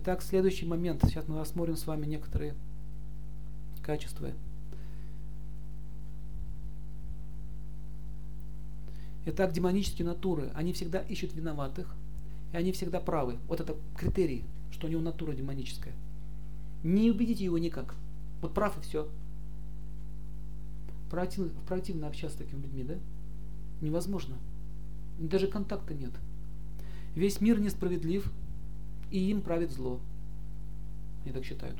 Итак, следующий момент. Сейчас мы рассмотрим с вами некоторые качества. Итак, демонические натуры, они всегда ищут виноватых, и они всегда правы. Вот это критерий, что у него натура демоническая. Не убедите его никак. Вот прав и все. Противно, противно общаться с такими людьми, да? Невозможно. Даже контакта нет. Весь мир несправедлив, и им правит зло. Они так считают.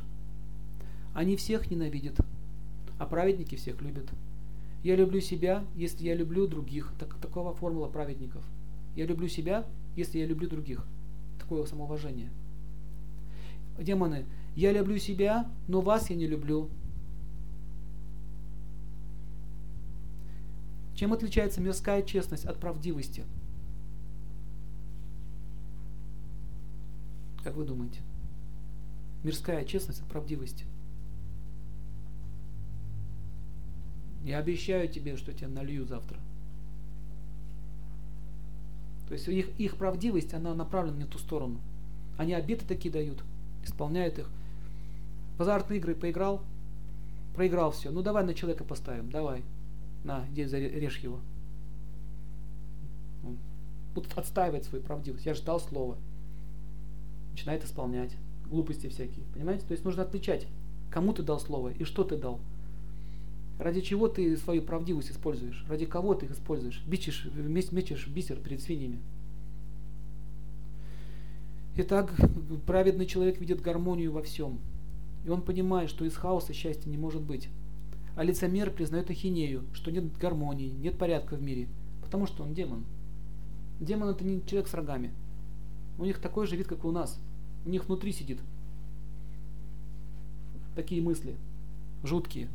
Они всех ненавидят, а праведники всех любят. Я люблю себя, если я люблю других. Так, такова формула праведников. Я люблю себя, если я люблю других. Такое самоуважение. Демоны, я люблю себя, но вас я не люблю. Чем отличается мирская честность от правдивости? Как вы думаете? Мирская честность от правдивости. Я обещаю тебе, что тебя налью завтра. То есть их, их правдивость, она направлена не в ту сторону. Они обеты такие дают, исполняют их. В азартные игры поиграл, проиграл все. Ну давай на человека поставим, давай. На, иди зарежь его. Будут отстаивать свою правдивость. Я ждал слова начинает исполнять. Глупости всякие. Понимаете? То есть нужно отличать, кому ты дал слово и что ты дал. Ради чего ты свою правдивость используешь? Ради кого ты их используешь? Бичишь, мечешь бисер перед свиньями. Итак, праведный человек видит гармонию во всем. И он понимает, что из хаоса счастья не может быть. А лицемер признает ахинею, что нет гармонии, нет порядка в мире, потому что он демон. Демон это не человек с рогами. У них такой же вид, как и у нас. У них внутри сидит такие мысли, жуткие.